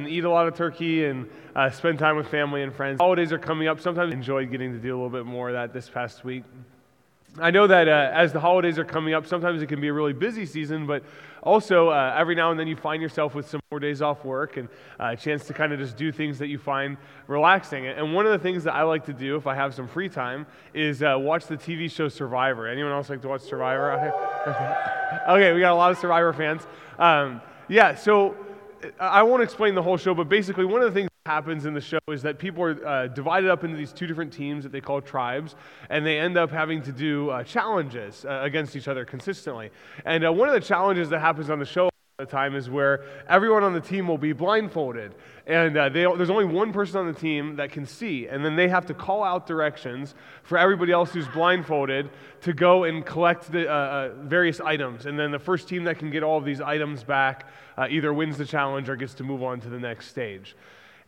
and eat a lot of turkey and uh, spend time with family and friends. Holidays are coming up. Sometimes I enjoyed getting to do a little bit more of that this past week. I know that uh, as the holidays are coming up, sometimes it can be a really busy season, but also uh, every now and then you find yourself with some more days off work and uh, a chance to kind of just do things that you find relaxing. And one of the things that I like to do if I have some free time is uh, watch the TV show Survivor. Anyone else like to watch Survivor okay, we got a lot of Survivor fans. Um, yeah, so I won't explain the whole show, but basically, one of the things that happens in the show is that people are uh, divided up into these two different teams that they call tribes, and they end up having to do uh, challenges uh, against each other consistently. And uh, one of the challenges that happens on the show the time is where everyone on the team will be blindfolded. And uh, they, there's only one person on the team that can see. And then they have to call out directions for everybody else who's blindfolded to go and collect the uh, uh, various items. And then the first team that can get all of these items back uh, either wins the challenge or gets to move on to the next stage.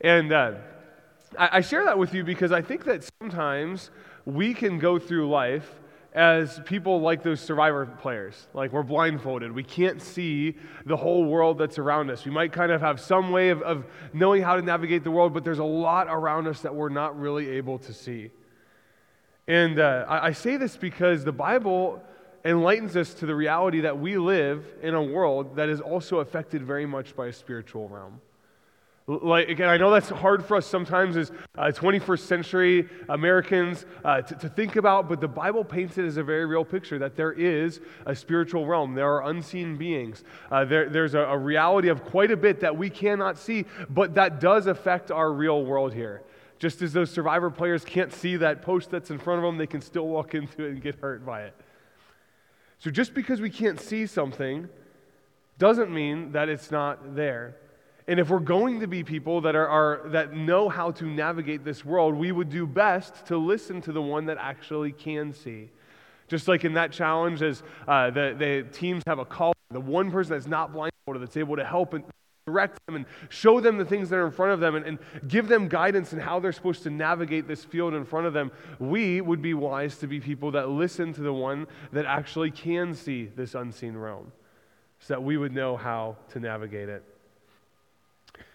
And uh, I, I share that with you because I think that sometimes we can go through life as people like those survivor players. Like we're blindfolded. We can't see the whole world that's around us. We might kind of have some way of, of knowing how to navigate the world, but there's a lot around us that we're not really able to see. And uh, I, I say this because the Bible enlightens us to the reality that we live in a world that is also affected very much by a spiritual realm. Like, again, I know that's hard for us sometimes as uh, 21st century Americans uh, to, to, think about, but the Bible paints it as a very real picture that there is a spiritual realm. There are unseen beings. Uh, there, there's a, a reality of quite a bit that we cannot see, but that does affect our real world here. Just as those survivor players can't see that post that's in front of them, they can still walk into it and get hurt by it. So just because we can't see something doesn't mean that it's not there. And if we're going to be people that, are, are, that know how to navigate this world, we would do best to listen to the one that actually can see. Just like in that challenge, as uh, the, the teams have a call, the one person that's not blindfolded, that's able to help and direct them and show them the things that are in front of them and, and give them guidance in how they're supposed to navigate this field in front of them, we would be wise to be people that listen to the one that actually can see this unseen realm so that we would know how to navigate it.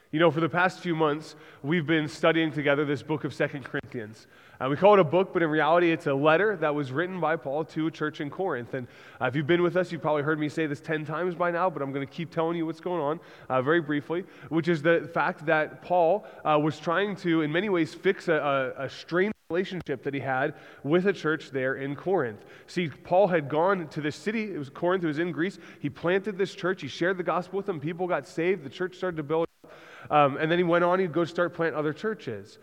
You know, for the past few months, we've been studying together this book of Second Corinthians. Uh, we call it a book, but in reality, it's a letter that was written by Paul to a church in Corinth. And uh, if you've been with us, you've probably heard me say this 10 times by now, but I'm going to keep telling you what's going on uh, very briefly, which is the fact that Paul uh, was trying to, in many ways, fix a, a, a strained relationship that he had with a church there in Corinth. See, Paul had gone to this city, it was Corinth, it was in Greece. He planted this church, he shared the gospel with them, people got saved, the church started to build um, and then he went on, he'd go start plant other churches.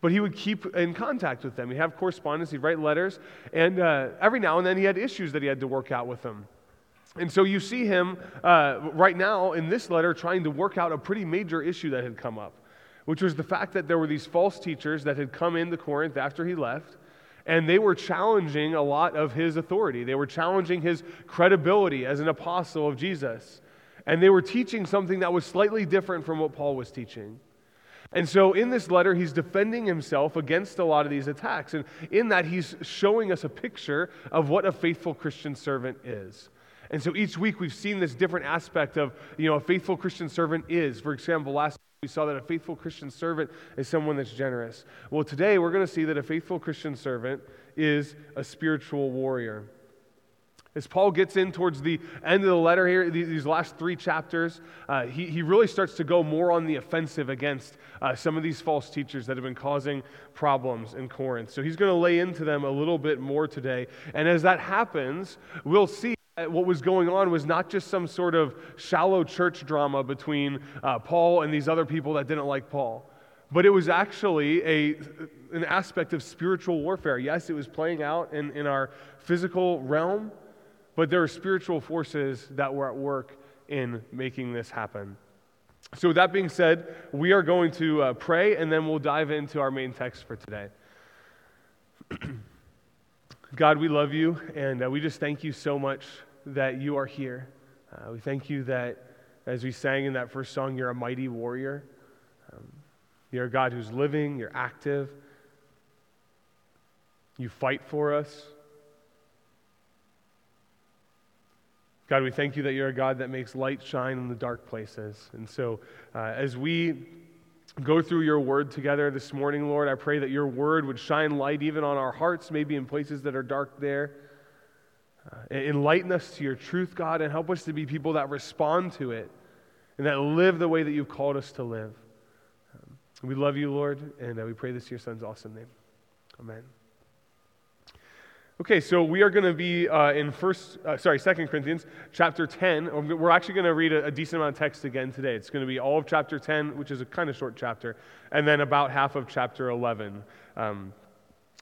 But he would keep in contact with them. He'd have correspondence, he'd write letters, and uh, every now and then he had issues that he had to work out with them. And so you see him uh, right now in this letter trying to work out a pretty major issue that had come up, which was the fact that there were these false teachers that had come into Corinth after he left, and they were challenging a lot of his authority. They were challenging his credibility as an apostle of Jesus. And they were teaching something that was slightly different from what Paul was teaching. And so in this letter, he's defending himself against a lot of these attacks. And in that, he's showing us a picture of what a faithful Christian servant is. And so each week, we've seen this different aspect of, you know, a faithful Christian servant is. For example, last week we saw that a faithful Christian servant is someone that's generous. Well, today, we're going to see that a faithful Christian servant is a spiritual warrior. As Paul gets in towards the end of the letter here, these last three chapters, uh, he, he really starts to go more on the offensive against uh, some of these false teachers that have been causing problems in Corinth. So he's going to lay into them a little bit more today. And as that happens, we'll see what was going on was not just some sort of shallow church drama between uh, Paul and these other people that didn't like Paul, but it was actually a, an aspect of spiritual warfare. Yes, it was playing out in, in our physical realm but there are spiritual forces that were at work in making this happen. So, with that being said, we are going to uh, pray and then we'll dive into our main text for today. God, we love you and uh, we just thank you so much that you are here. Uh, we thank you that, as we sang in that first song, you're a mighty warrior. Um, you're a God who's living, you're active, you fight for us. God, we thank you that you're a God that makes light shine in the dark places. And so, uh, as we go through your word together this morning, Lord, I pray that your word would shine light even on our hearts, maybe in places that are dark there. Uh, enlighten us to your truth, God, and help us to be people that respond to it and that live the way that you've called us to live. Um, we love you, Lord, and uh, we pray this in your son's awesome name. Amen. Okay, so we are going to be uh, in first, uh, sorry, Second Corinthians chapter 10. We're actually going to read a, a, decent amount of text again today. It's going to be all of chapter 10, which is a kind of short chapter, and then about half of chapter 11. Um,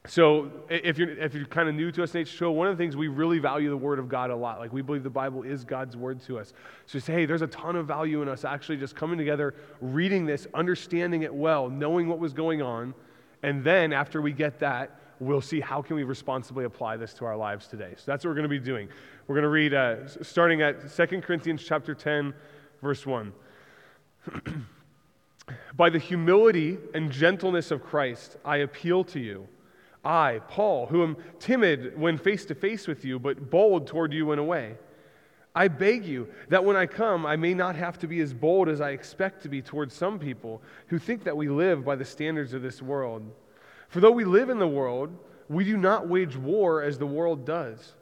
so if you're, if you're kind of new to us in Show, one of the things we really value the Word of God a lot. Like we believe the Bible is God's Word to us. So say, hey, there's a ton of value in us actually just coming together, reading this, understanding it well, knowing what was going on, and then after we get that, we'll see how can we responsibly apply this to our lives today. So that's what we're going to be doing. We're going to read uh, starting at 2 Corinthians chapter 10, verse 1. By the humility and gentleness of Christ, I appeal to you. I, Paul, who am timid when face to face with you, but bold toward you in a way. I beg you that when I come, I may not have to be as bold as I expect to be towards some people who think that we live by the standards of this world. For though we live in the world, we do not wage war as the world does.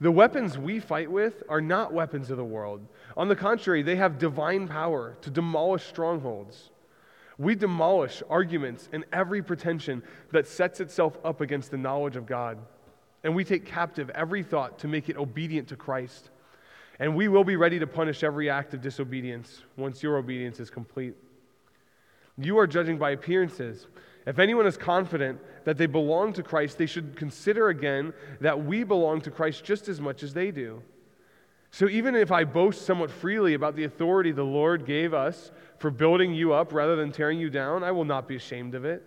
The weapons we fight with are not weapons of the world. On the contrary, they have divine power to demolish strongholds. We demolish arguments and every pretension that sets itself up against the knowledge of God. And we take captive every thought to make it obedient to Christ. And we will be ready to punish every act of disobedience once your obedience is complete. You are judging by appearances. If anyone is confident that they belong to Christ, they should consider again that we belong to Christ just as much as they do. So even if I boast somewhat freely about the authority the Lord gave us for building you up rather than tearing you down, I will not be ashamed of it.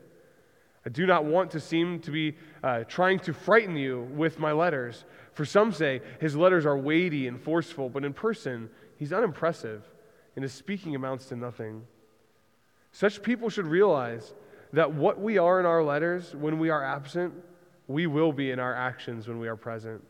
I do not want to seem to be uh, trying to frighten you with my letters. For some say his letters are weighty and forceful, but in person he's unimpressive, and his speaking amounts to nothing. Such people should realize that what we are in our letters when we are absent, we will be in our actions when we are present.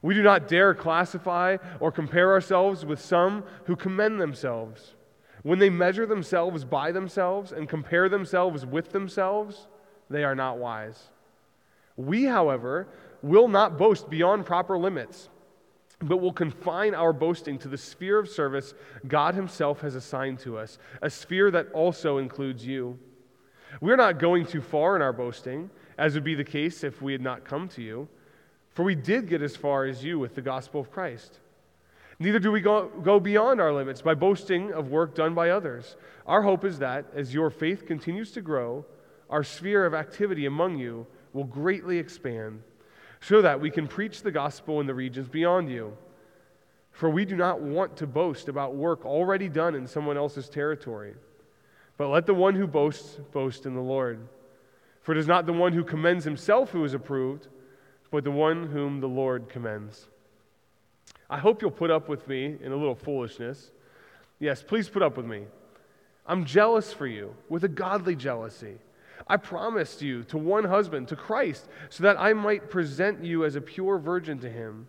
We do not dare classify or compare ourselves with some who commend themselves. When they measure themselves by themselves and compare themselves with themselves, they are not wise. We, however, will not boast beyond proper limits, but will confine our boasting to the sphere of service God Himself has assigned to us, a sphere that also includes you. We're not going too far in our boasting, as would be the case if we had not come to you, for we did get as far as you with the gospel of Christ. Neither do we go, go beyond our limits by boasting of work done by others. Our hope is that, as your faith continues to grow, our sphere of activity among you will greatly expand, so that we can preach the gospel in the regions beyond you. For we do not want to boast about work already done in someone else's territory. But let the one who boasts boast in the Lord. For it is not the one who commends himself who is approved, but the one whom the Lord commends. I hope you'll put up with me in a little foolishness. Yes, please put up with me. I'm jealous for you with a godly jealousy. I promised you to one husband, to Christ, so that I might present you as a pure virgin to him.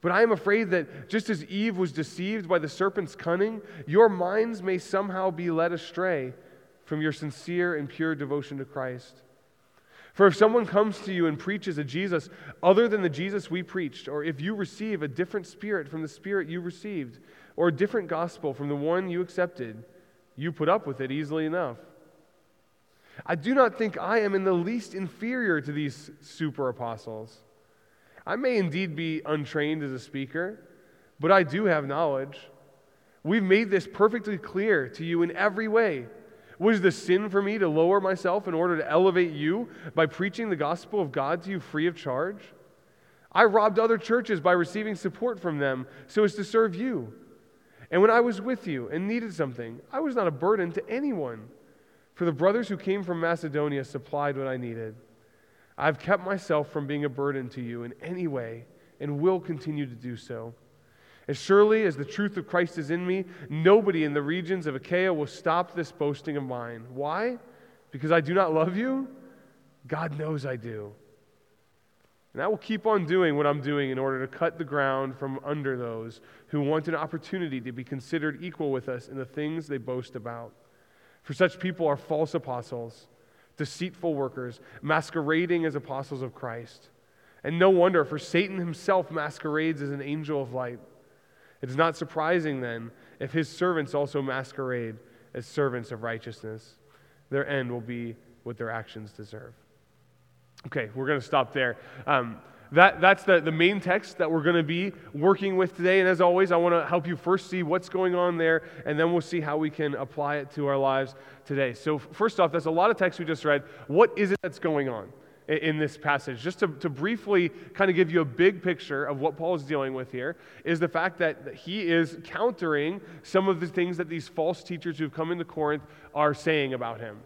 But I am afraid that just as Eve was deceived by the serpent's cunning, your minds may somehow be led astray from your sincere and pure devotion to Christ. For if someone comes to you and preaches a Jesus other than the Jesus we preached, or if you receive a different spirit from the spirit you received, or a different gospel from the one you accepted, you put up with it easily enough. I do not think I am in the least inferior to these super apostles. I may indeed be untrained as a speaker, but I do have knowledge. We've made this perfectly clear to you in every way. Was the sin for me to lower myself in order to elevate you by preaching the gospel of God to you free of charge? I robbed other churches by receiving support from them so as to serve you. And when I was with you and needed something, I was not a burden to anyone, for the brothers who came from Macedonia supplied what I needed. I've kept myself from being a burden to you in any way and will continue to do so. As surely as the truth of Christ is in me, nobody in the regions of Achaia will stop this boasting of mine. Why? Because I do not love you? God knows I do. And I will keep on doing what I'm doing in order to cut the ground from under those who want an opportunity to be considered equal with us in the things they boast about. For such people are false apostles, deceitful workers, masquerading as apostles of Christ. And no wonder, for Satan himself masquerades as an angel of light. It is not surprising, then, if his servants also masquerade as servants of righteousness. Their end will be what their actions deserve. Okay, we're going to stop there. Um, that, that's the, the main text that we're going to be working with today. And as always, I want to help you first see what's going on there, and then we'll see how we can apply it to our lives today. So, first off, that's a lot of text we just read. What is it that's going on? in this passage. Just to, to briefly kind of give you a big picture of what Paul is dealing with here, is the fact that he is countering some of the things that these false teachers who've come into Corinth are saying about him.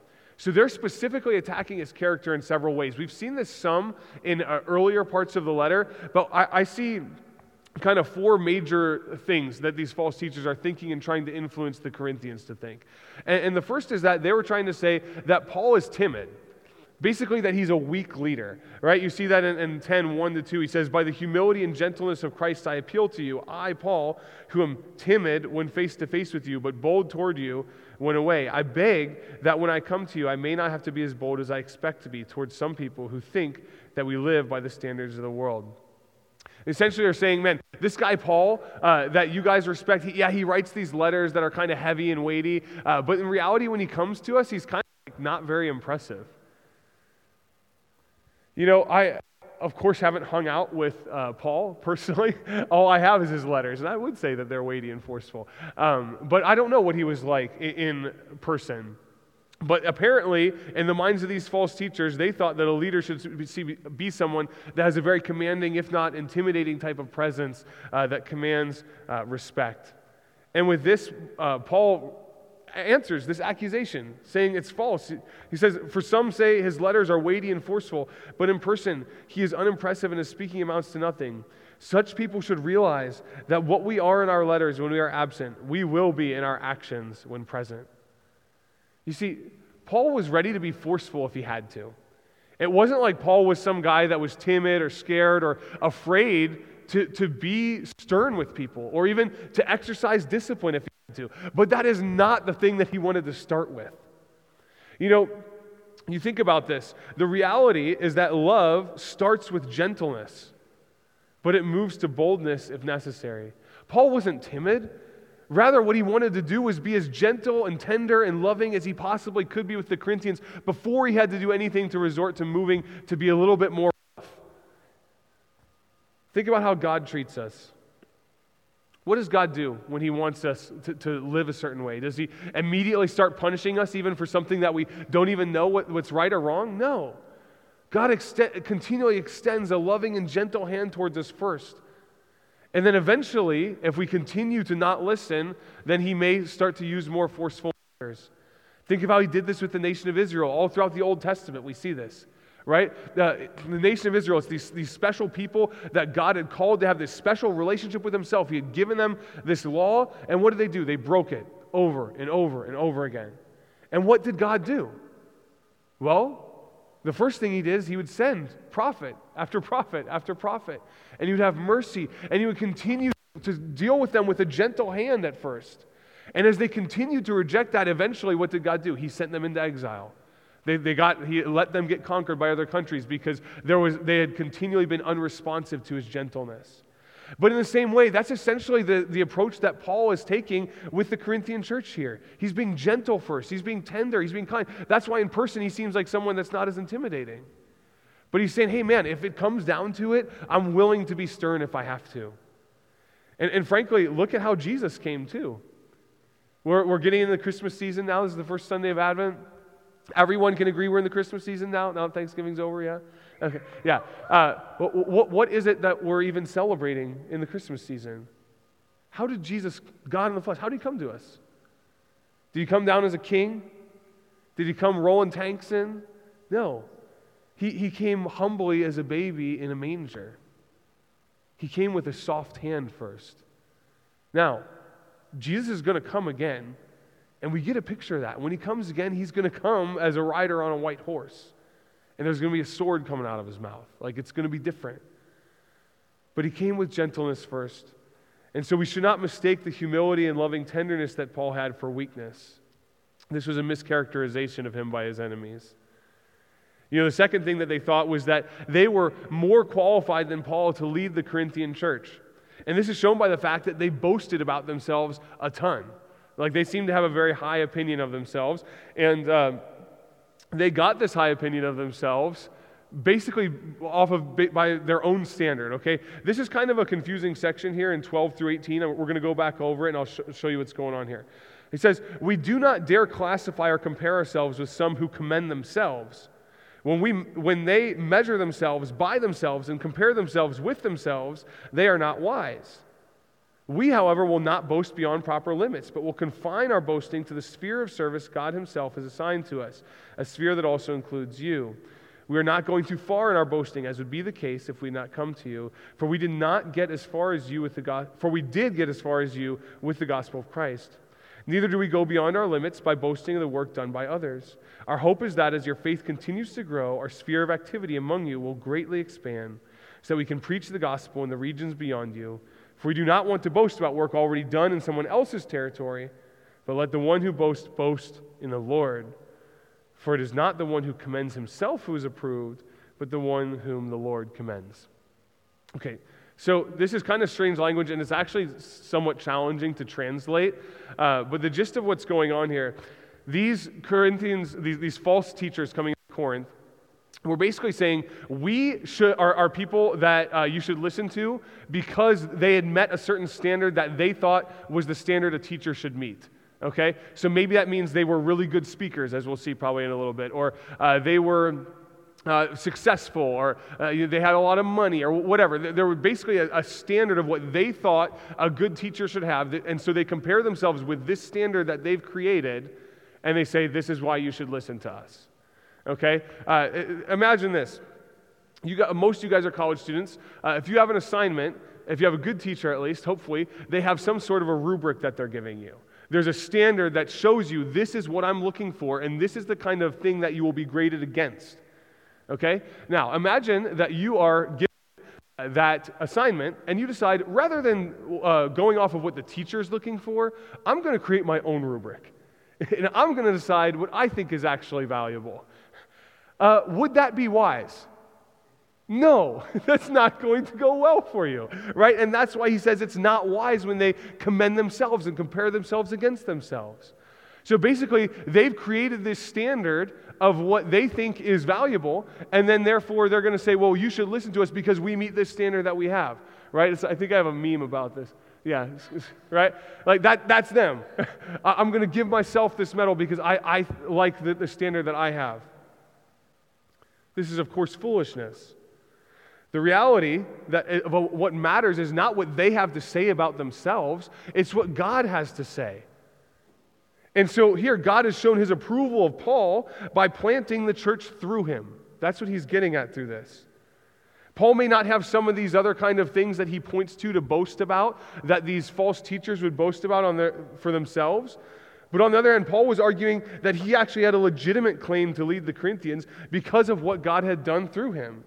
So they're specifically attacking his character in several ways. We've seen this some in uh, earlier parts of the letter, but I, I see kind of four major things that these false teachers are thinking and trying to influence the Corinthians to think. And, and, the first is that they were trying to say that Paul is timid. Basically, that he's a weak leader, right? You see that in, in 10, 1 to 2. He says, By the humility and gentleness of Christ, I appeal to you, I, Paul, who am timid when face to face with you, but bold toward you when away. I beg that when I come to you, I may not have to be as bold as I expect to be towards some people who think that we live by the standards of the world. Essentially, they're saying, man, this guy Paul uh, that you guys respect, he, yeah, he writes these letters that are kind of heavy and weighty, uh, but in reality, when he comes to us, he's kind of like not very impressive. You know, I, of course, haven't hung out with uh, Paul personally. All I have is his letters, and I would say that they're weighty and forceful. Um, but I don't know what he was like in, in person. But apparently, in the minds of these false teachers, they thought that a leader should be someone that has a very commanding, if not intimidating, type of presence uh, that commands uh, respect. And with this, uh, Paul answers this accusation, saying it's false. He says, For some say his letters are weighty and forceful, but in person he is unimpressive and his speaking amounts to nothing. Such people should realize that what we are in our letters when we are absent, we will be in our actions when present. You see, Paul was ready to be forceful if he had to. It wasn't like Paul was some guy that was timid or scared or afraid to, to be stern with people or even to exercise discipline if to. But that is not the thing that he wanted to start with. You know, you think about this. The reality is that love starts with gentleness, but it moves to boldness if necessary. Paul wasn't timid. Rather, what he wanted to do was be as gentle and tender and loving as he possibly could be with the Corinthians before he had to do anything to resort to moving to be a little bit more rough. Think about how God treats us. What does God do when He wants us to, to live a certain way? Does He immediately start punishing us even for something that we don't even know what, what's right or wrong? No. God extend, continually extends a loving and gentle hand towards us first. And then eventually, if we continue to not listen, then He may start to use more forceful measures. Think of how He did this with the nation of Israel. All throughout the Old Testament, we see this right? The, the, nation of Israel, it's these, these special people that God had called to have this special relationship with Himself. He had given them this law, and what did they do? They broke it over and over and over again. And what did God do? Well, the first thing He did is He would send prophet after prophet after prophet, and He would have mercy, and He would continue to deal with them with a gentle hand at first. And as they continued to reject that, eventually, what did God do? He sent them into exile. They, they got, he let them get conquered by other countries because there was, they had continually been unresponsive to his gentleness. But in the same way, that's essentially the, the approach that Paul is taking with the Corinthian church here. He's being gentle first, he's being tender, he's being kind. That's why in person he seems like someone that's not as intimidating. But he's saying, hey man, if it comes down to it, I'm willing to be stern if I have to. And, and frankly, look at how Jesus came too. We're, we're getting into the Christmas season now. This is the first Sunday of Advent. Everyone can agree we're in the Christmas season now. Now Thanksgiving's over, yeah? Okay, yeah. Uh, what, what, is it that we're even celebrating in the Christmas season? How did Jesus, God in the flesh, how did he come to us? Did he come down as a king? Did he come rolling tanks in? No. He, he came humbly as a baby in a manger. He came with a soft hand first. Now, Jesus is going to come again and we get a picture of that. When he comes again, he's going to come as a rider on a white horse. and there's going to be a sword coming out of his mouth. Like it's going to be different. But he came with gentleness first. And so we should not mistake the humility and loving tenderness that Paul had for weakness. This was a mischaracterization of him by his enemies. You know, the second thing that they thought was that they were more qualified than Paul to lead the Corinthian church. And this is shown by the fact that they boasted about themselves a ton. Like they seem to have a very high opinion of themselves. And uh, they got this high opinion of themselves basically off of by their own standard okay this is kind of a confusing section here in 12 through 18 we're going to go back over it and i'll sh- show you what's going on here he says we do not dare classify or compare ourselves with some who commend themselves when, we, when they measure themselves by themselves and compare themselves with themselves, they are not wise. We, however, will not boast beyond proper limits, but will confine our boasting to the sphere of service God Himself has assigned to us, a sphere that also includes you. We are not going too far in our boasting, as would be the case if we had not come to you. For we did not get as far as you with the go- for we did get as far as you with the gospel of Christ. Neither do we go beyond our limits by boasting of the work done by others. Our hope is that as your faith continues to grow, our sphere of activity among you will greatly expand, so that we can preach the gospel in the regions beyond you. For we do not want to boast about work already done in someone else's territory, but let the one who boasts boast in the Lord. For it is not the one who commends himself who is approved, but the one whom the Lord commends. Okay, so this is kind of strange language, and it's actually somewhat challenging to translate. Uh, but the gist of what's going on here these Corinthians, these, these false teachers coming to Corinth, were basically saying we should, are, are people that uh, you should listen to because they had met a certain standard that they thought was the standard a teacher should meet. Okay? So maybe that means they were really good speakers, as we'll see probably in a little bit, or uh, they were. Uh, successful, or uh, you know, they had a lot of money, or whatever. There was basically a, a, standard of what they thought a good teacher should have, and so they compare themselves with this standard that they've created, and they say, This is why you should listen to us. Okay? Uh, imagine this. You got, most of you guys are college students. Uh, if you have an assignment, if you have a good teacher at least, hopefully, they have some sort of a rubric that they're giving you. There's a standard that shows you this is what I'm looking for, and this is the kind of thing that you will be graded against. Okay? Now, imagine that you are given that assignment and you decide rather than uh, going off of what the teacher is looking for, I'm going to create my own rubric. and I'm going to decide what I think is actually valuable. Uh, would that be wise? No, that's not going to go well for you, right? And that's why he says it's not wise when they commend themselves and compare themselves against themselves. So basically, they've created this standard of what they think is valuable, and then therefore they're going to say, well, you should listen to us because we meet this standard that we have, right? It's, I think I have a meme about this. Yeah, right? Like that, that's them. I'm going to give myself this medal because I, I like the, the standard that I have. This is, of course, foolishness. The reality that eh, of what matters is not what they have to say about themselves, it's what God has to say. And so here, God has shown his approval of Paul by planting the church through him. That's what he's getting at through this. Paul may not have some of these other kind of things that he points to to boast about, that these false teachers would boast about their, for themselves. But on the other hand, Paul was arguing that he actually had a legitimate claim to lead the Corinthians because of what God had done through him.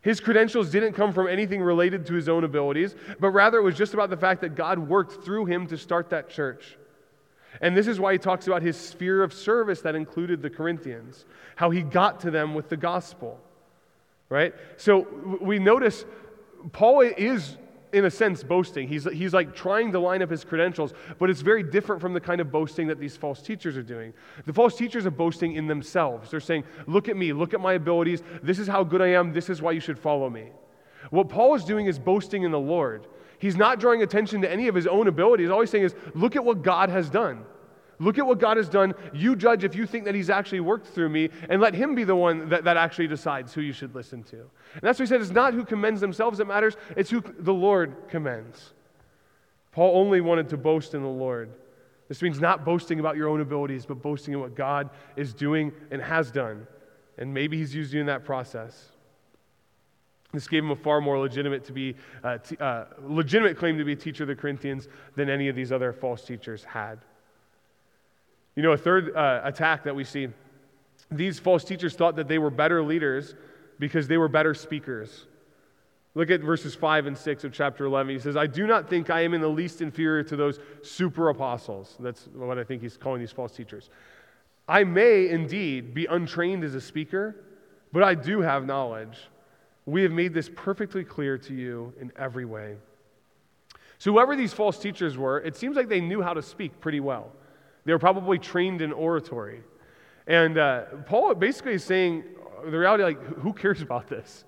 His credentials didn't come from anything related to his own abilities, but rather it was just about the fact that God worked through him to start that church. And this is why he talks about his sphere of service that included the Corinthians, how he got to them with the gospel right? So we notice Paul is, in a sense, boasting. He's, he's like trying to line up his credentials, but it's very different from the kind of boasting that these false teachers are doing. The false teachers are boasting in themselves. They're saying, Look at me, look at my abilities, this is how good I am, this is why you should follow me. What Paul is doing is boasting in the Lord. He's not drawing attention to any of his own abilities. All he's saying is, Look at what God has done. Look at what God has done. You judge if you think that He's actually worked through me, and let Him be the one that, that actually decides who you should listen to. And that's what He said it's not who commends themselves that matters, it's who the Lord commends. Paul only wanted to boast in the Lord. This means not boasting about your own abilities, but boasting in what God is doing and has done. And maybe He's used you in that process. This gave him a far more legitimate to be uh, t- uh, legitimate claim to be a teacher of the Corinthians than any of these other false teachers had. You know, a third uh, attack that we see these false teachers thought that they were better leaders because they were better speakers. Look at verses 5 and 6 of chapter 11. He says, I do not think I am in the least inferior to those super apostles. That's what I think he's calling these false teachers. I may indeed be untrained as a speaker, but I do have knowledge. We have made this perfectly clear to you in every way. So, whoever these false teachers were, it seems like they knew how to speak pretty well. They were probably trained in oratory. And uh, Paul basically is saying the reality like, who cares about this?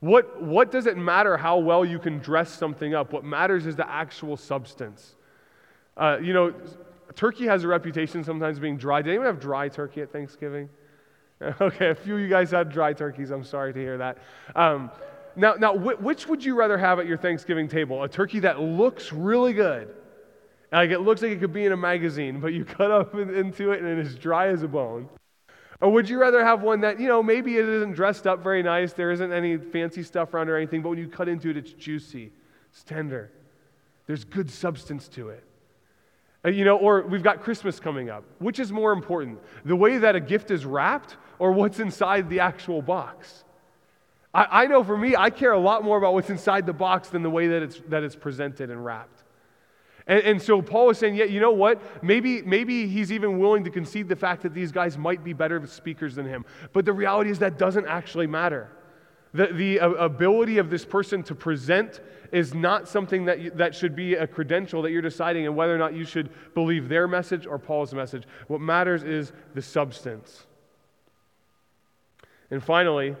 What, what does it matter how well you can dress something up? What matters is the actual substance. Uh, you know, turkey has a reputation sometimes being dry. Did anyone have dry turkey at Thanksgiving? Okay, a few of you guys had dry turkeys. I'm sorry to hear that. Um, now, now, which would you rather have at your Thanksgiving table? A turkey that looks really good, like it looks like it could be in a magazine, but you cut up into it and it is dry as a bone. Or would you rather have one that, you know, maybe it isn't dressed up very nice, there isn't any fancy stuff around or anything, but when you cut into it, it's juicy, it's tender, there's good substance to it. Uh, you know, or we've got Christmas coming up. Which is more important, the way that a gift is wrapped or what's inside the actual box? I, I know for me, I care a lot more about what's inside the box than the way that it's, that it's presented and wrapped. And, and, so Paul is saying, yeah, you know what? Maybe, maybe he's even willing to concede the fact that these guys might be better speakers than him. But the reality is that doesn't actually matter. The, the uh, ability of this person to present is not something that, you, that should be a credential that you're deciding and whether or not you should believe their message or Paul's message. What matters is the substance. And finally,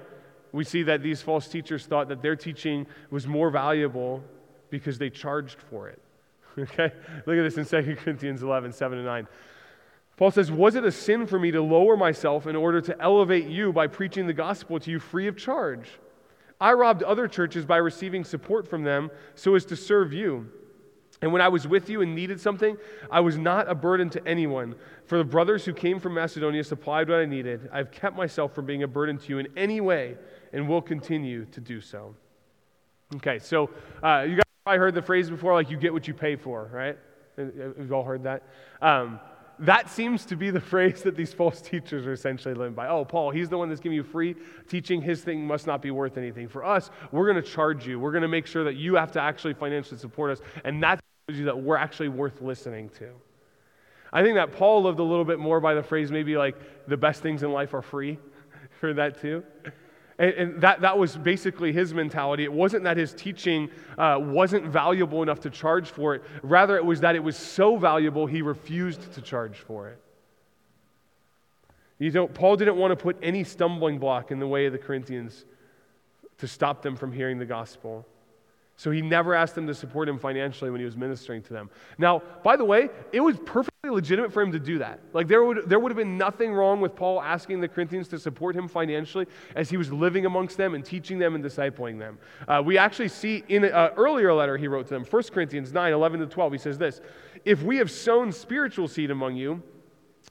we see that these false teachers thought that their teaching was more valuable because they charged for it. Okay? Look at this in 2 Corinthians 11, 7 and 9. Paul says, Was it a sin for me to lower myself in order to elevate you by preaching the gospel to you free of charge? I robbed other churches by receiving support from them so as to serve you. And when I was with you and needed something, I was not a burden to anyone. For the brothers who came from Macedonia supplied what I needed. I've kept myself from being a burden to you in any way and will continue to do so. Okay, so uh, you guys probably heard the phrase before, like you get what you pay for, right? We've all heard that. Um, that seems to be the phrase that these false teachers are essentially living by. Oh, Paul, he's the one that's giving you free teaching. His thing must not be worth anything. For us, we're going to charge you. We're going to make sure that you have to actually financially support us. And that shows you that we're actually worth listening to. I think that Paul lived a little bit more by the phrase maybe like the best things in life are free. Heard that too? And, and, that, that was basically his mentality. It wasn't that his teaching uh, wasn't valuable enough to charge for it. Rather, it was that it was so valuable he refused to charge for it. You Paul didn't want to put any stumbling block in the way of the Corinthians to stop them from hearing the gospel. So he never asked them to support him financially when he was ministering to them. Now, by the way, it was perfectly legitimate for him to do that. Like, there would, there would have been nothing wrong with Paul asking the Corinthians to support him financially as he was living amongst them and teaching them and discipling them. Uh, we actually see in an earlier letter he wrote to them, 1 Corinthians 9 11 to 12, he says this If we have sown spiritual seed among you,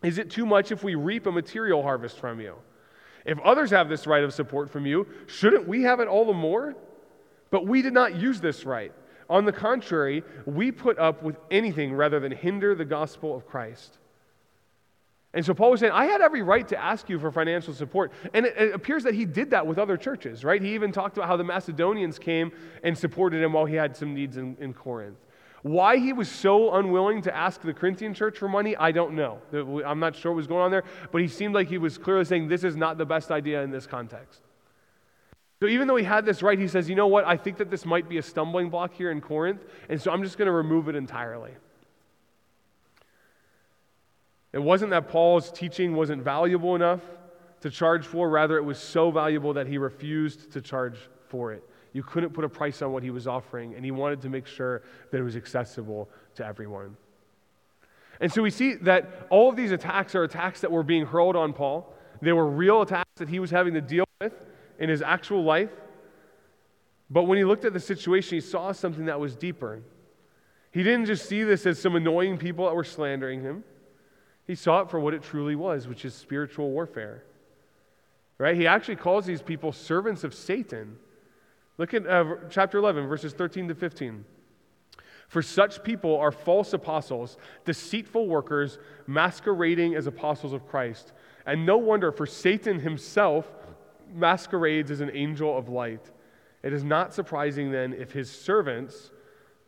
is it too much if we reap a material harvest from you? If others have this right of support from you, shouldn't we have it all the more? But we did not use this right. On the contrary, we put up with anything rather than hinder the gospel of Christ. And so Paul was saying, I had every right to ask you for financial support. And it, it, appears that he did that with other churches, right? He even talked about how the Macedonians came and supported him while he had some needs in, in Corinth. Why he was so unwilling to ask the Corinthian church for money, I don't know. I'm not sure what was going on there, but he seemed like he was clearly saying, This is not the best idea in this context. So even though he had this right, he says, you know what? I think that this might be a stumbling block here in Corinth, and so I'm just going to remove it entirely. It wasn't that Paul's teaching wasn't valuable enough to charge for, rather, it was so valuable that he refused to charge for it. You couldn't put a price on what he was offering, and he wanted to make sure that it was accessible to everyone. And so we see that all of these attacks are attacks that were being hurled on Paul. They were real attacks that he was having to deal with in his actual life. But when he looked at the situation, he saw something that was deeper. He didn't just see this as some annoying people that were slandering him, he saw it for what it truly was, which is spiritual warfare. Right? He actually calls these people servants of Satan. Look at uh, chapter 11, verses 13 to 15. For such people are false apostles, deceitful workers, masquerading as apostles of Christ. And no wonder, for Satan himself masquerades as an angel of light. It is not surprising then if his servants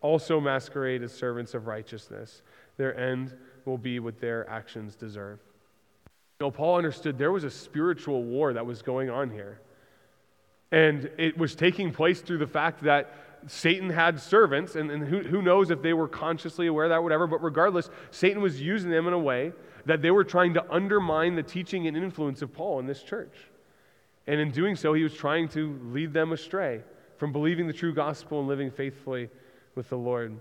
also masquerade as servants of righteousness. Their end will be what their actions deserve. Know, Paul understood there was a spiritual war that was going on here. And it was taking place through the fact that Satan had servants, and, and who, who knows if they were consciously aware of that, whatever, but regardless, Satan was using them in a way that they were trying to undermine the teaching and influence of Paul in this church. And in doing so, he was trying to lead them astray from believing the true gospel and living faithfully with the Lord.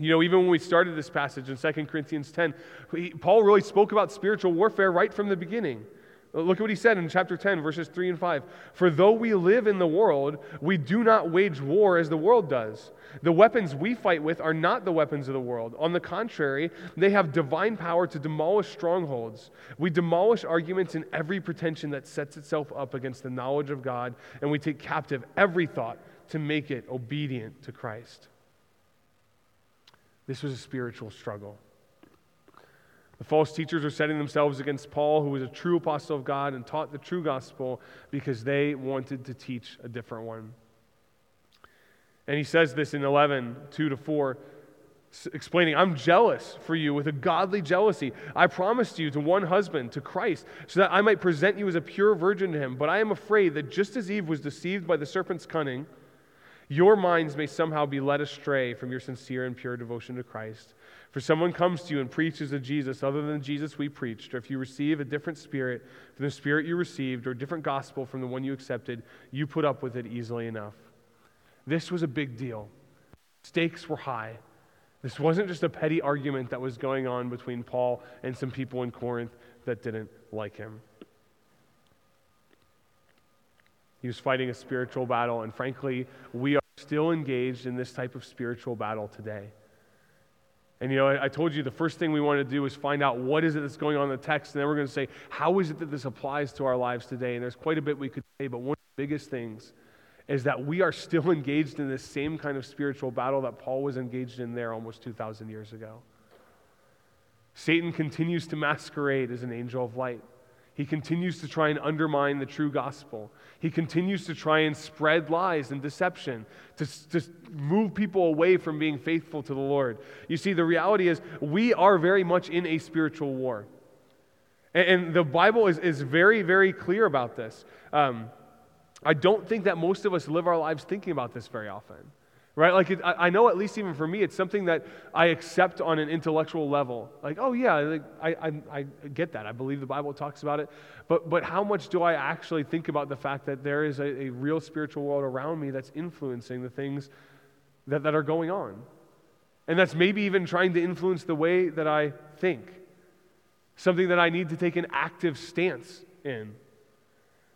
You know, even when we started this passage in 2 Corinthians 10, he, Paul really spoke about spiritual warfare right from the beginning. Look at what he said in chapter 10, verses 3 and 5. For though we live in the world, we do not wage war as the world does. The weapons we fight with are not the weapons of the world. On the contrary, they have divine power to demolish strongholds. We demolish arguments and every pretension that sets itself up against the knowledge of God, and we take captive every thought to make it obedient to Christ. This was a spiritual struggle. The false teachers are setting themselves against Paul, who was a true apostle of God and taught the true gospel because they wanted to teach a different one. And he says this in 11, 2 to 4, explaining, I'm jealous for you with a godly jealousy. I promised you to one husband, to Christ, so that I might present you as a pure virgin to him. But I am afraid that just as Eve was deceived by the serpent's cunning, your minds may somehow be led astray from your sincere and pure devotion to Christ. For someone comes to you and preaches a Jesus other than Jesus we preached, or if you receive a different spirit from the spirit you received, or a different gospel from the one you accepted, you put up with it easily enough. This was a big deal. Stakes were high. This wasn't just a petty argument that was going on between Paul and some people in Corinth that didn't like him. He was fighting a spiritual battle, and frankly, we are still engaged in this type of spiritual battle today. And you know, I, I, told you the first thing we want to do is find out what is it that's going on in the text, and then we're going to say, how is it that this applies to our lives today? And there's quite a bit we could say, but one of the biggest things is that we are still engaged in this same kind of spiritual battle that Paul was engaged in there almost 2,000 years ago. Satan continues to masquerade as an angel of light. He continues to try and undermine the true gospel. He continues to try and spread lies and deception to, to move people away from being faithful to the Lord. You see, the reality is we are very much in a spiritual war. And, and the Bible is, is very, very clear about this. Um, I don't think that most of us live our lives thinking about this very often right? Like, it, I, I, know at least even for me, it's something that I accept on an intellectual level. Like, oh yeah, like, I, I, I get that. I believe the Bible talks about it. But, but how much do I actually think about the fact that there is a, a real spiritual world around me that's influencing the things that, that are going on? And that's maybe even trying to influence the way that I think. Something that I need to take an active stance in.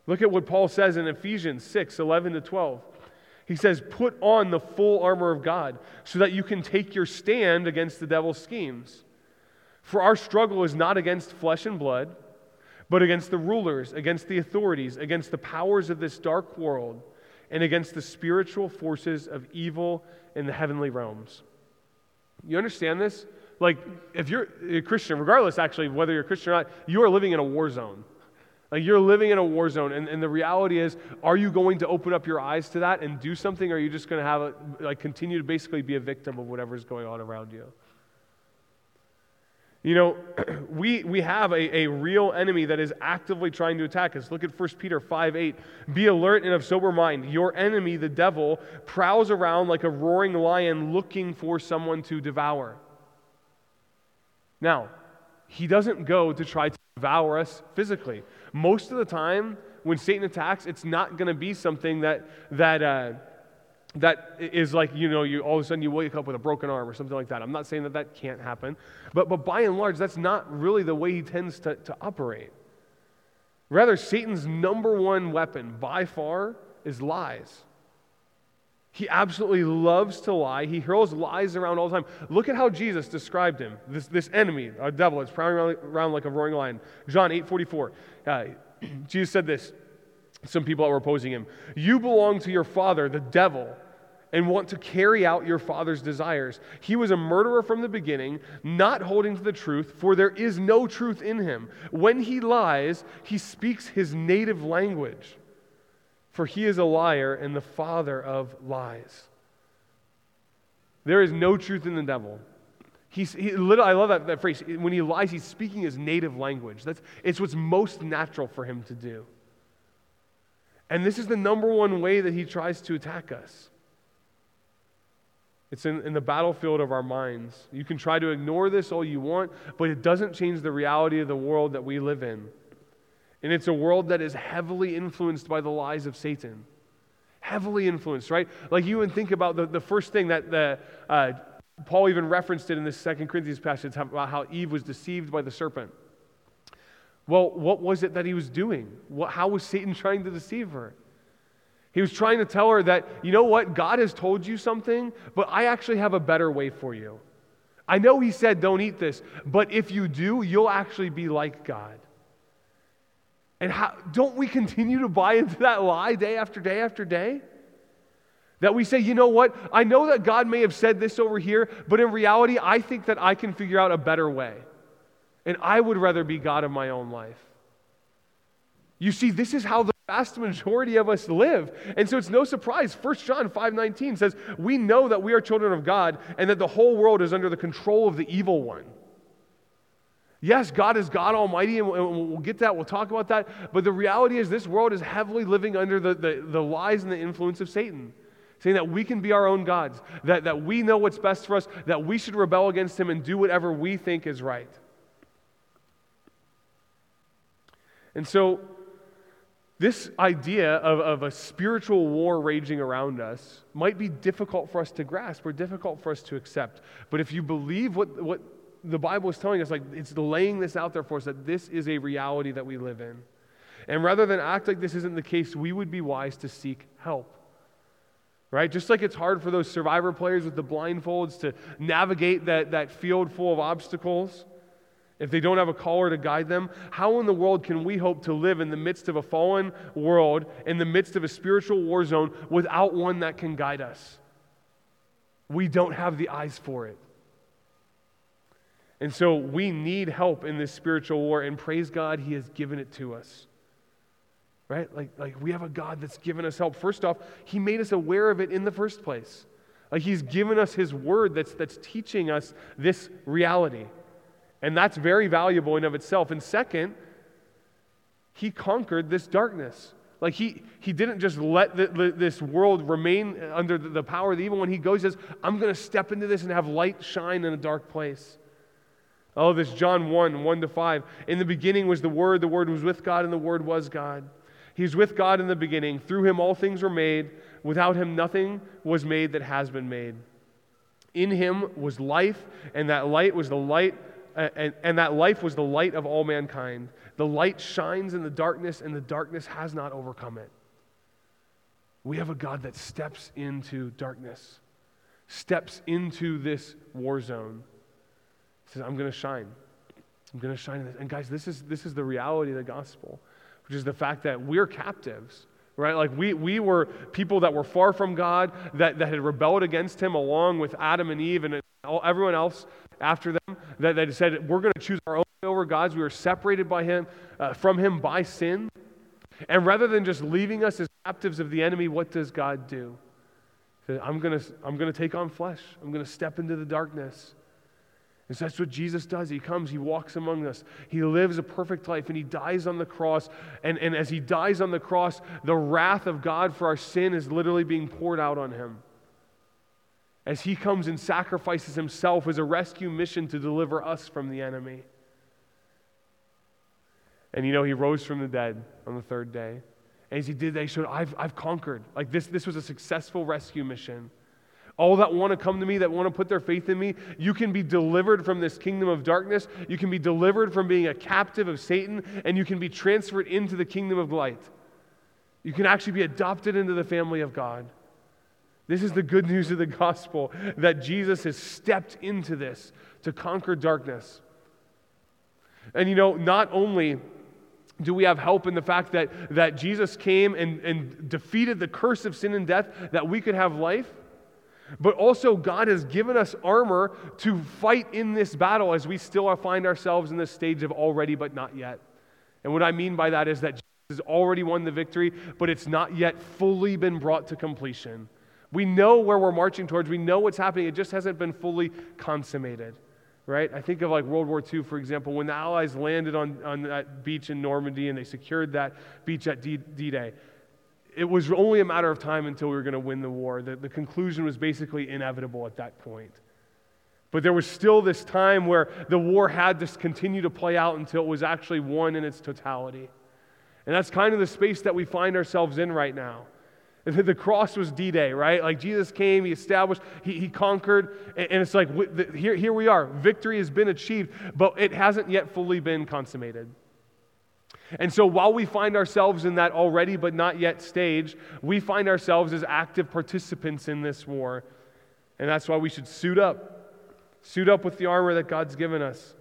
Look at what Paul says in Ephesians 6 11 to 12. He says, Put on the full armor of God so that you can take your stand against the devil's schemes. For our struggle is not against flesh and blood, but against the rulers, against the authorities, against the powers of this dark world, and against the spiritual forces of evil in the heavenly realms. You understand this? Like, if you're a Christian, regardless actually whether you're a Christian or not, you are living in a war zone. Like you're living in a war zone, and, and the reality is, are you going to open up your eyes to that and do something, or are you just going to have a, like continue to basically be a victim of whatever's going on around you? You know, we, we have a, a real enemy that is actively trying to attack us. Look at 1 Peter 5 8. Be alert and of sober mind. Your enemy, the devil, prowls around like a roaring lion looking for someone to devour. Now, he doesn't go to try to devour us physically. Most of the time, when Satan attacks, it's not going to be something that, that, uh, that is like, you know, you all of a sudden you wake up with a broken arm or something like that. I'm not saying that that can't happen. But, but by and large, that's not really the way he tends to, to operate. Rather, Satan's number one weapon by far is lies. He absolutely loves to lie. He hurls lies around all the time. Look at how Jesus described him, this, this enemy, a devil that's prowling around, like a roaring lion. John 8 44. Uh, Jesus said this. Some people that were opposing him. You belong to your father, the devil, and want to carry out your father's desires. He was a murderer from the beginning, not holding to the truth, for there is no truth in him. When he lies, he speaks his native language, for he is a liar and the father of lies. There is no truth in the devil. He's, he, I love that, that phrase. When he lies, he's speaking his native language. That's, it's what's most natural for him to do. And this is the number one way that he tries to attack us. It's in, in the battlefield of our minds. You can try to ignore this all you want, but it doesn't change the reality of the world that we live in. And it's a world that is heavily influenced by the lies of Satan. Heavily influenced, right? Like you would think about the, the first thing that the, uh, Paul even referenced it in this Second Corinthians passage about how Eve was deceived by the serpent. Well, what was it that he was doing? What, how was Satan trying to deceive her? He was trying to tell her that, you know what, God has told you something, but I actually have a better way for you. I know He said, don't eat this, but if you do, you'll actually be like God. And how, don't we continue to buy into that lie day after day after day? That we say, you know what, I know that God may have said this over here, but in reality, I think that I can figure out a better way. And I would rather be God of my own life. You see, this is how the vast majority of us live. And so it's no surprise. 1 John 5:19 says, "We know that we are children of God and that the whole world is under the control of the evil one." Yes, God is God Almighty, and we'll get that, we'll talk about that. But the reality is, this world is heavily living under the, the, the lies and the influence of Satan saying that we can be our own gods, that, that we know what's best for us, that we should rebel against him and do whatever we think is right. And so this idea of, of a spiritual war raging around us might be difficult for us to grasp or difficult for us to accept. But if you believe what, what the Bible is telling us, like it's laying this out there for us that this is a reality that we live in. And rather than act like this isn't the case, we would be wise to seek help. Right? Just like it's hard for those survivor players with the blindfolds to navigate that, that field full of obstacles if they don't have a caller to guide them, how in the world can we hope to live in the midst of a fallen world, in the midst of a spiritual war zone, without one that can guide us? We don't have the eyes for it. And so we need help in this spiritual war, and praise God, He has given it to us. Right? Like, like we have a God that's given us help. First off, He made us aware of it in the first place. Like He's given us His word that's, that's teaching us this reality. And that's very valuable in of itself. And second, he conquered this darkness. Like he, he didn't just let the, the, this world remain under the, the, power of the evil one. He goes, says, I'm going to step into this and have light shine in a dark place. Oh, this John 1, 1 to 5. In the beginning was the Word, the Word was with God, and the Word was God. He was with God in the beginning. Through him all things were made. Without him nothing was made that has been made. In him was life, and that light was the light and, and that life was the light of all mankind. The light shines in the darkness, and the darkness has not overcome it. We have a God that steps into darkness, steps into this war zone. Says, I'm going to shine. I'm going to shine in this. And guys, this is, this is the reality of the gospel, which is the fact that we're captives right? Like we, we were people that were far from God, that, that had rebelled against Him along with Adam and Eve and all, everyone else after them that, that said, We're going to choose our own way over God's. We were separated by him, uh, from Him by sin. And rather than just leaving us as captives of the enemy, what does God do? He said, I'm going to I'm going to take on flesh, I'm going to step into the darkness. And so that's what Jesus does. He comes, he walks among us, he lives a perfect life, and he dies on the cross. And, and as he dies on the cross, the wrath of God for our sin is literally being poured out on him as he comes and sacrifices himself as a rescue mission to deliver us from the enemy. And you know, he rose from the dead on the third day. And as he did that, he showed, I've, I've conquered. Like this, this was a successful rescue mission. All that want to come to me, that want to put their faith in me, you can be delivered from this kingdom of darkness. You can be delivered from being a captive of Satan, and you can be transferred into the kingdom of light. You can actually be adopted into the family of God. This is the good news of the gospel that Jesus has stepped into this to conquer darkness. And you know, not only do we have help in the fact that, that Jesus came and, and defeated the curse of sin and death that we could have life, But also, God has given us armor to fight in this battle as we still find ourselves in this stage of already but not yet. And what I mean by that is that Jesus has already won the victory, but it's not yet fully been brought to completion. We know where we're marching towards, we know what's happening, it just hasn't been fully consummated. Right? I think of like World War II, for example, when the Allies landed on, on that beach in Normandy and they secured that beach at D Day it was only a matter of time until we were going to win the war. The, the conclusion was basically inevitable at that point. But there was still this time where the war had to continue to play out until it was actually won in its totality. And that's kind of the space that we find ourselves in right now. The cross was D Day, right? Like Jesus came, He established, He, he conquered, and, it's like here, here we are. Victory has been achieved, but it hasn't yet fully been consummated. And so while we find ourselves in that already but not yet stage, we find ourselves as active participants in this war. And that's why we should suit up. Suit up with the armor that God's given us.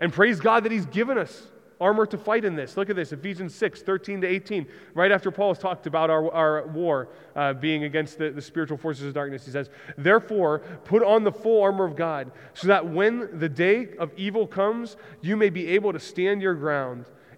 And praise God that He's given us armor to fight in this. Look at this Ephesians 6 13 to 18. Right after Paul has talked about our, our war uh, being against the, the spiritual forces of darkness, he says, Therefore, put on the full armor of God, so that when the day of evil comes, you may be able to stand your ground.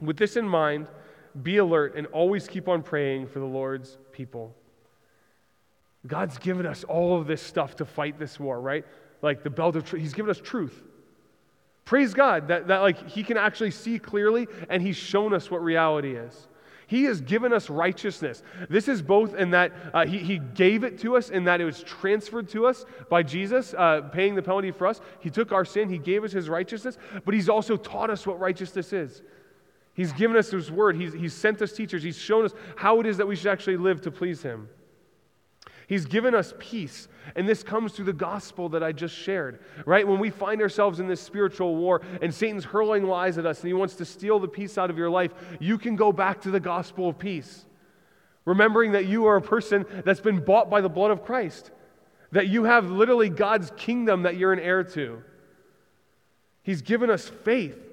with this in mind, be alert and always keep on praying for the Lord's people. God's given us all of this stuff to fight this war, right? Like the belt of truth. He's given us truth. Praise God that, that like he can actually see clearly and he's shown us what reality is. He has given us righteousness. This is both in that uh, he, he gave it to us, in that it was transferred to us by Jesus, uh, paying the penalty for us. He took our sin, He gave us His righteousness, but He's also taught us what righteousness is. He's given us His word. He's, he's sent us teachers. He's shown us how it is that we should actually live to please Him. He's given us peace. And this comes through the gospel that I just shared, right? When we find ourselves in this spiritual war and Satan's hurling lies at us and he wants to steal the peace out of your life, you can go back to the gospel of peace. Remembering that you are a person that's been bought by the blood of Christ, that you have literally God's kingdom that you're an heir to. He's given us faith.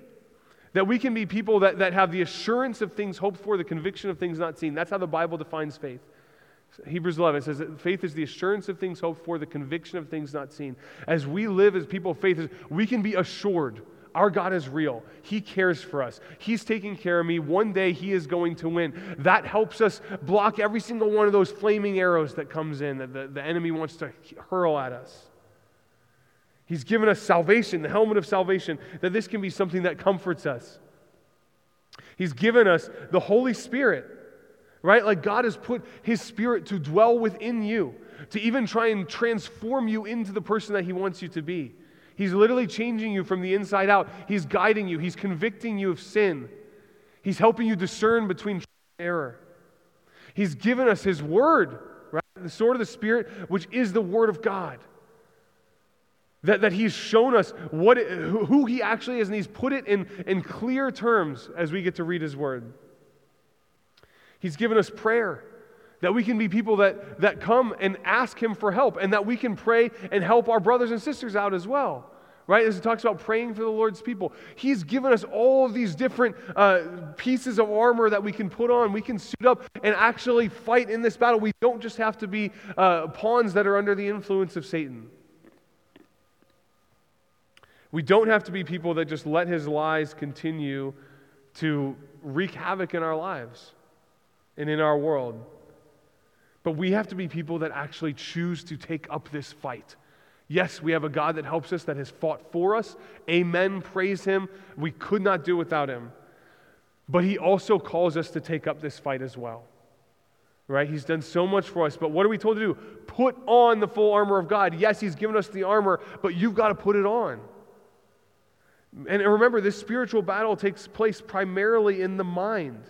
That we can be people that, that have the assurance of things hoped for, the conviction of things not seen. That's how the Bible defines faith. Hebrews 11 says that faith is the assurance of things hoped for, the conviction of things not seen. As we live as people of faith, we can be assured our God is real. He cares for us. He's taking care of me. One day He is going to win. That helps us block every single one of those flaming arrows that comes in that the, the enemy wants to hurl at us. He's given us salvation, the helmet of salvation, that this can be something that comforts us. He's given us the Holy Spirit, right? Like God has put His Spirit to dwell within you, to even try and transform you into the person that He wants you to be. He's literally changing you from the inside out. He's guiding you, He's convicting you of sin, He's helping you discern between error. He's given us His Word, right? The sword of the Spirit, which is the Word of God. That, that he's shown us what it, who he actually is, and he's put it in, in clear terms as we get to read his word. He's given us prayer, that we can be people that, that come and ask him for help, and that we can pray and help our brothers and sisters out as well. Right? As he talks about praying for the Lord's people, he's given us all of these different uh, pieces of armor that we can put on. We can suit up and actually fight in this battle. We don't just have to be uh, pawns that are under the influence of Satan. We don't have to be people that just let his lies continue to wreak havoc in our lives and in our world. But we have to be people that actually choose to take up this fight. Yes, we have a God that helps us, that has fought for us. Amen. Praise Him. We could not do without Him. But He also calls us to take up this fight as well. Right? He's done so much for us. But what are we told to do? Put on the full armor of God. Yes, He's given us the armor, but you've got to put it on. And remember, this spiritual battle takes place primarily in the mind.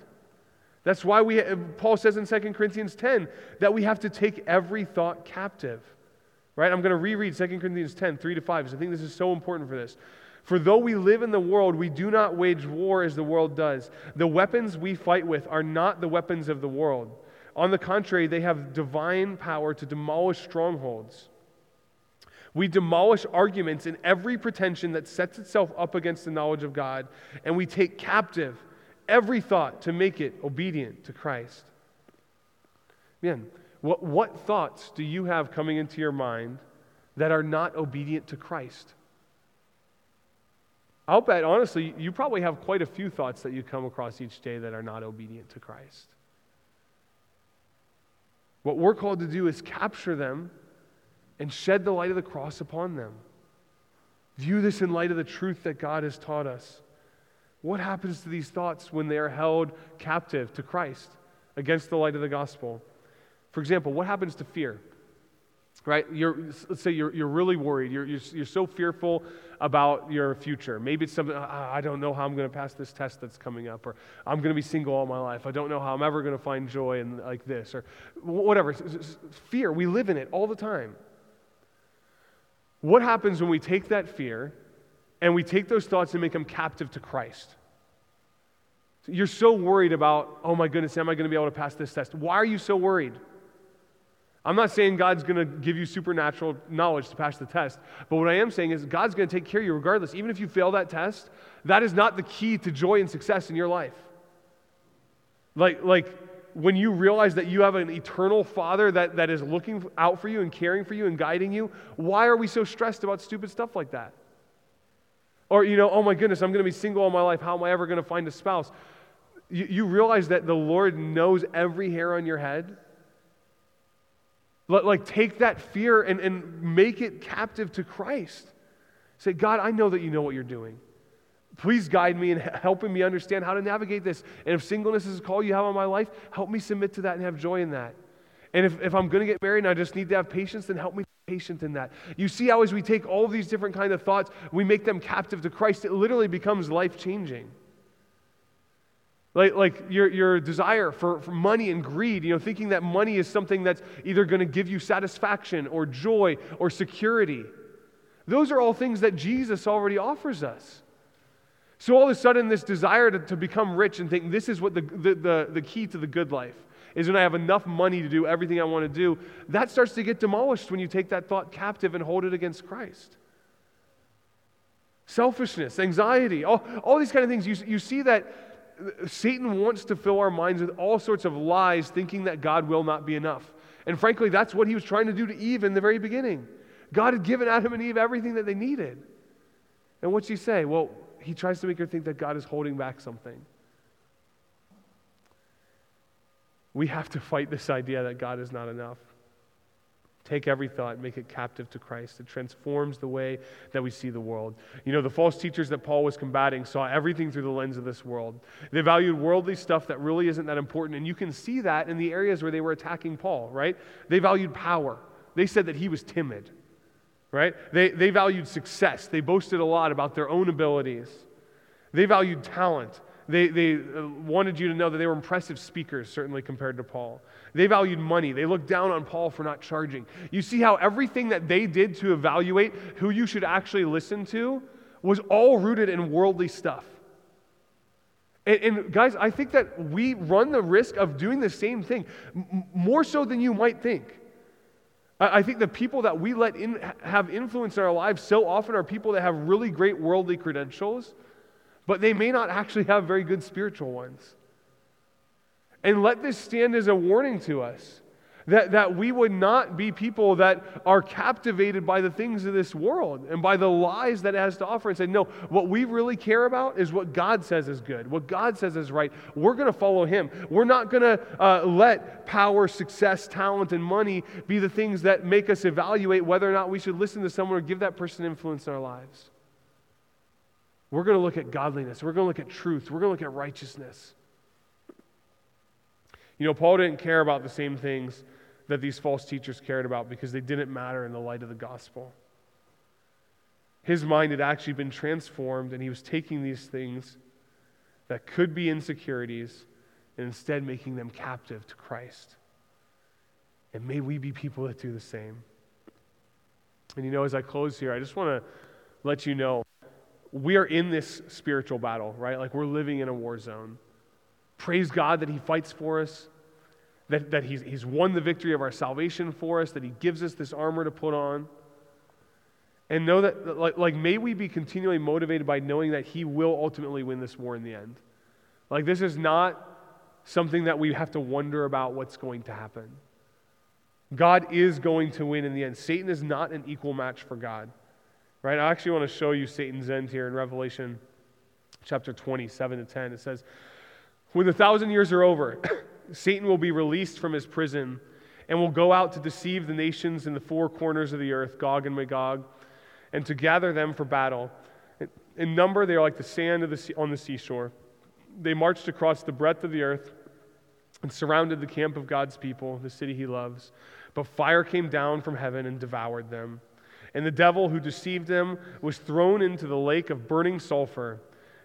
That's why we, uh, Paul says in 2 Corinthians 10 that we have to take every thought captive. Right? I'm going to reread 2 Corinthians 10, 3 to 5, because I think this is so important for this. For though we live in the world, we do not wage war as the world does. The weapons we fight with are not the weapons of the world. On the contrary, they have divine power to demolish strongholds. We demolish arguments and every pretension that sets itself up against the knowledge of God, and we take captive every thought to make it obedient to Christ. Man, what, what thoughts do you have coming into your mind that are not obedient to Christ? I'll bet, honestly, you probably have quite a few thoughts that you come across each day that are not obedient to Christ. What we're called to do is capture them and shed the light of the cross upon them. View this in light of the truth that God has taught us. What happens to these thoughts when they are held captive to Christ against the light of the gospel? For example, what happens to fear? Right? You're, let's say you're, you're really worried. You're, you're, you're so fearful about your future. Maybe it's something, I don't know how I'm going to pass this test that's coming up, or I'm going to be single all my life. I don't know how I'm ever going to find joy in like this, or whatever. Fear, we live in it all the time. What happens when we take that fear and we take those thoughts and make them captive to Christ? You're so worried about, oh my goodness, am I going to be able to pass this test? Why are you so worried? I'm not saying God's going to give you supernatural knowledge to pass the test, but what I am saying is God's going to take care of you regardless. Even if you fail that test, that is not the key to joy and success in your life. Like, like when you realize that you have an eternal Father that, that is looking out for you and caring for you and guiding you, why are we so stressed about stupid stuff like that? Or, you know, oh my goodness, I'm going to be single all my life. How am I ever going to find a spouse? You, you realize that the Lord knows every hair on your head like, take that fear and, and make it captive to Christ. Say, God, I know that you know what you're doing. Please guide me and helping me understand how to navigate this. And if singleness is a call you have on my life, help me submit to that and have joy in that. And if, if I'm going to get married and I just need to have patience, then help me be patient in that. You see how as we take all of these different kind of thoughts, we make them captive to Christ, it literally becomes life changing. Like, like your, your desire for, for money and greed, you know, thinking that money is something that's either going to give you satisfaction or joy or security. Those are all things that Jesus already offers us. So all of a sudden, this desire to, to become rich and think this is what the, the, the, the key to the good life is when I have enough money to do everything I want to do, that starts to get demolished when you take that thought captive and hold it against Christ. Selfishness, anxiety, all, all these kind of things. You, you see that Satan wants to fill our minds with all sorts of lies, thinking that God will not be enough. And frankly, that's what he was trying to do to Eve in the very beginning. God had given Adam and Eve everything that they needed. And what's he say? Well, he tries to make her think that God is holding back something. We have to fight this idea that God is not enough. Take every thought, make it captive to Christ. It transforms the way that we see the world. You know, the false teachers that Paul was combating saw everything through the lens of this world. They valued worldly stuff that really isn't that important. And you can see that in the areas where they were attacking Paul, right? They valued power. They said that he was timid, right? They, they valued success. They boasted a lot about their own abilities. They valued talent. They, they uh, wanted you to know that they were impressive speakers, certainly compared to Paul. They valued money. They looked down on Paul for not charging. You see how everything that they did to evaluate who you should actually listen to was all rooted in worldly stuff. And, and guys, I think that we run the risk of doing the same thing, m- more so than you might think. I, think the people that we let in, have influence in our lives so often are people that have really great worldly credentials but they may not actually have very good spiritual ones. And let this stand as a warning to us that, that we would not be people that are captivated by the things of this world and by the lies that it has to offer and say, no, what we really care about is what God says is good, what God says is right. We're going to follow Him. We're not going to uh, let power, success, talent, and money be the things that make us evaluate whether or not we should listen to someone or give that person influence in our lives. We're going to look at godliness. We're going to look at truth. We're going to look at righteousness. You know, Paul didn't care about the same things that these false teachers cared about because they didn't matter in the light of the gospel. His mind had actually been transformed, and he was taking these things that could be insecurities and instead making them captive to Christ. And may we be people that do the same. And you know, as I close here, I just want to let you know we are in this spiritual battle, right? Like we're living in a war zone. Praise God that He fights for us, that, that he's, he's won the victory of our salvation for us, that He gives us this armor to put on. And know that, like, like, may we be continually motivated by knowing that He will ultimately win this war in the end. Like, this is not something that we have to wonder about what's going to happen. God is going to win in the end. Satan is not an equal match for God. Right? I actually want to show you Satan's end here in Revelation chapter 27 to 10. It says, When the thousand years are over, Satan will be released from his prison and will go out to deceive the nations in the four corners of the earth, Gog and Magog and to gather them for battle. In number, they are like the sand the sea, on the seashore. They marched across the breadth of the earth and surrounded the camp of God's people, the city he loves. But fire came down from heaven and devoured them. And the devil who deceived them was thrown into the lake of burning sulfur,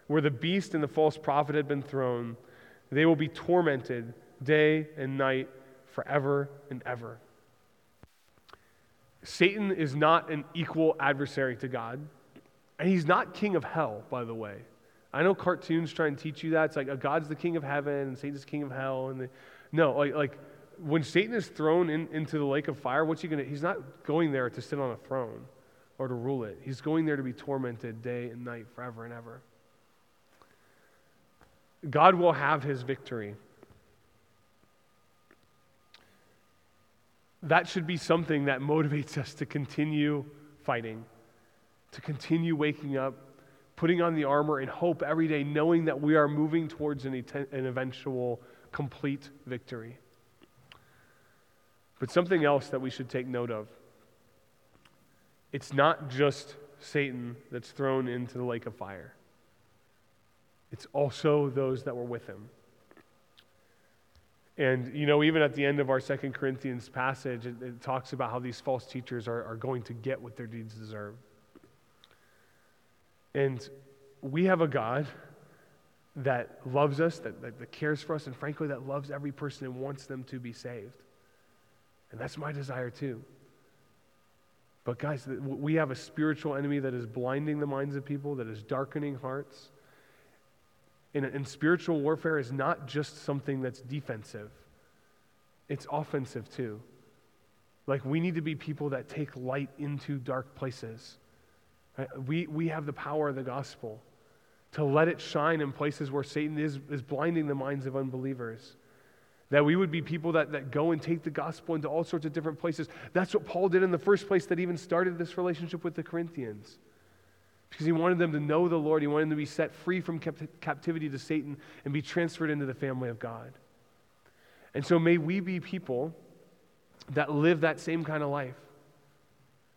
where the beast and the false prophet had been thrown. They will be tormented day and night forever and ever. Satan is not an equal adversary to God. And he's not king of hell, by the way. I know cartoons try and teach you that. It's like a God's the king of heaven and Satan's king of hell. And no, like, like when Satan is thrown in, into the lake of fire, what's he going to? He's not going there to sit on a throne or to rule it. He's going there to be tormented day and night forever and ever. God will have his victory. That should be something that motivates us to continue fighting, to continue waking up, putting on the armor in hope every day, knowing that we are moving towards an, an eventual complete victory. But something else that we should take note of it's not just Satan that's thrown into the lake of fire, it's also those that were with him. And, you know, even at the end of our Second Corinthians passage, it, it talks about how these false teachers are, are going to get what their deeds deserve. And we have a God that loves us, that, that, that, cares for us, and frankly, that loves every person and wants them to be saved. And that's my desire too. But, guys, we have a spiritual enemy that is blinding the minds of people, that is darkening hearts. And, spiritual warfare is not just something that's defensive, it's offensive too. Like, we need to be people that take light into dark places. Right? We, we have the power of the gospel to let it shine in places where Satan is, is blinding the minds of unbelievers. That we would be people that, that go and take the gospel into all sorts of different places. That's what Paul did in the first place that even started this relationship with the Corinthians because he wanted them to know the Lord. He wanted them to be set free from captivity to Satan and be transferred into the family of God. And so may we be people that live that same kind of life.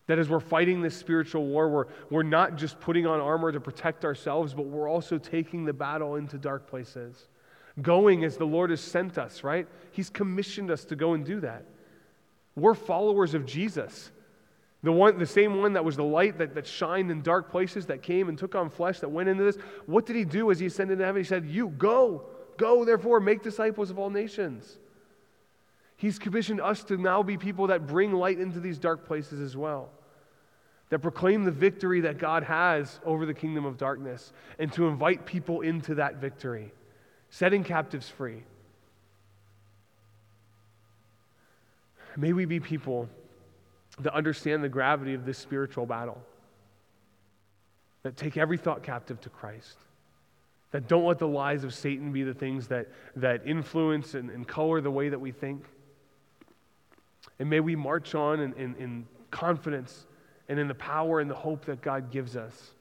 That as we're fighting this spiritual war, we're, we're not just putting on armor to protect ourselves, but we're also taking the battle into dark places. Going as the Lord has sent us, right? He's commissioned us to go and do that. We're followers of Jesus. The, one, the same one that was the light that, that shined in dark places, that came and took on flesh, that went into this. What did he do as he ascended into heaven? He said, You go, go, therefore, make disciples of all nations. He's commissioned us to now be people that bring light into these dark places as well, that proclaim the victory that God has over the kingdom of darkness, and to invite people into that victory, setting captives free. May we be people that understand the gravity of this spiritual battle, that take every thought captive to Christ, that don't let the lies of Satan be the things that, that influence and, and color the way that we think. And may we march on in, in, in confidence and in the power and the hope that God gives us.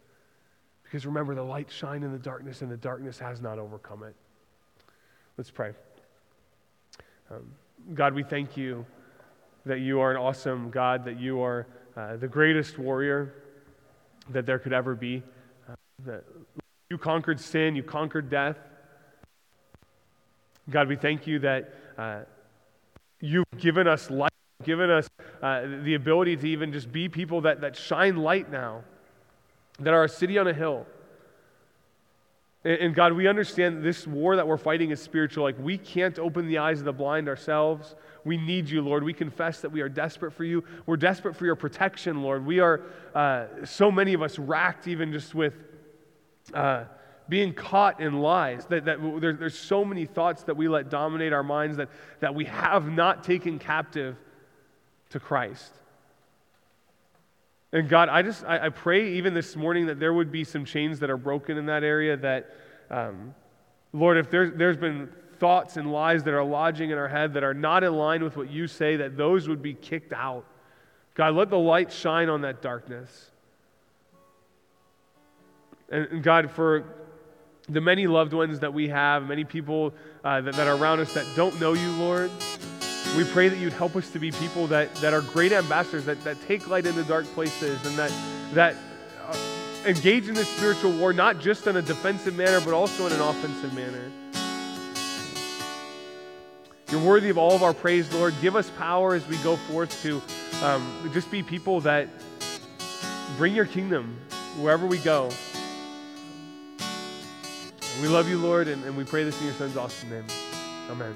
Because remember, the light shines in the darkness, and the darkness has not overcome it. Let's pray. Um, God, we thank you that you are an awesome God, that you are uh, the greatest warrior that there could ever be. Uh, that you conquered sin, you conquered death. God, we thank you that uh, you've given us light, given us uh, the ability to even just be people that, that shine light now, that are a city on a hill. And, God, we understand this war that we're fighting is spiritual. Like, we can't open the eyes of the blind ourselves. We need you, Lord. We confess that we are desperate for you. We're desperate for your protection, Lord. We are, uh, so many of us, racked even just with uh, being caught in lies. That, that there, there's so many thoughts that we let dominate our minds that, that we have not taken captive to Christ. And God, I just, I, I, pray even this morning that there would be some chains that are broken in that area that, um, Lord, if there's, there's been thoughts and lies that are lodging in our head that are not in line with what you say, that those would be kicked out. God, let the light shine on that darkness. And, and God, for the many loved ones that we have, many people uh, that, that are around us that don't know you, Lord, we pray that you'd help us to be people that, that are great ambassadors, that, that take light into dark places, and that, that uh, engage in this spiritual war not just in a defensive manner, but also in an offensive manner. You're worthy of all of our praise, Lord. Give us power as we go forth to um, just be people that bring your kingdom wherever we go. We love you, Lord, and, and we pray this in your Son's awesome name. Amen.